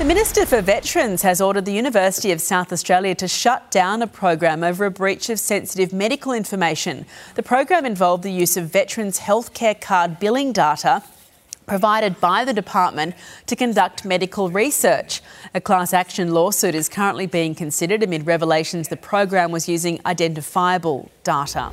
The Minister for Veterans has ordered the University of South Australia to shut down a program over a breach of sensitive medical information. The program involved the use of veterans' healthcare card billing data provided by the department to conduct medical research. A class action lawsuit is currently being considered amid revelations the program was using identifiable data.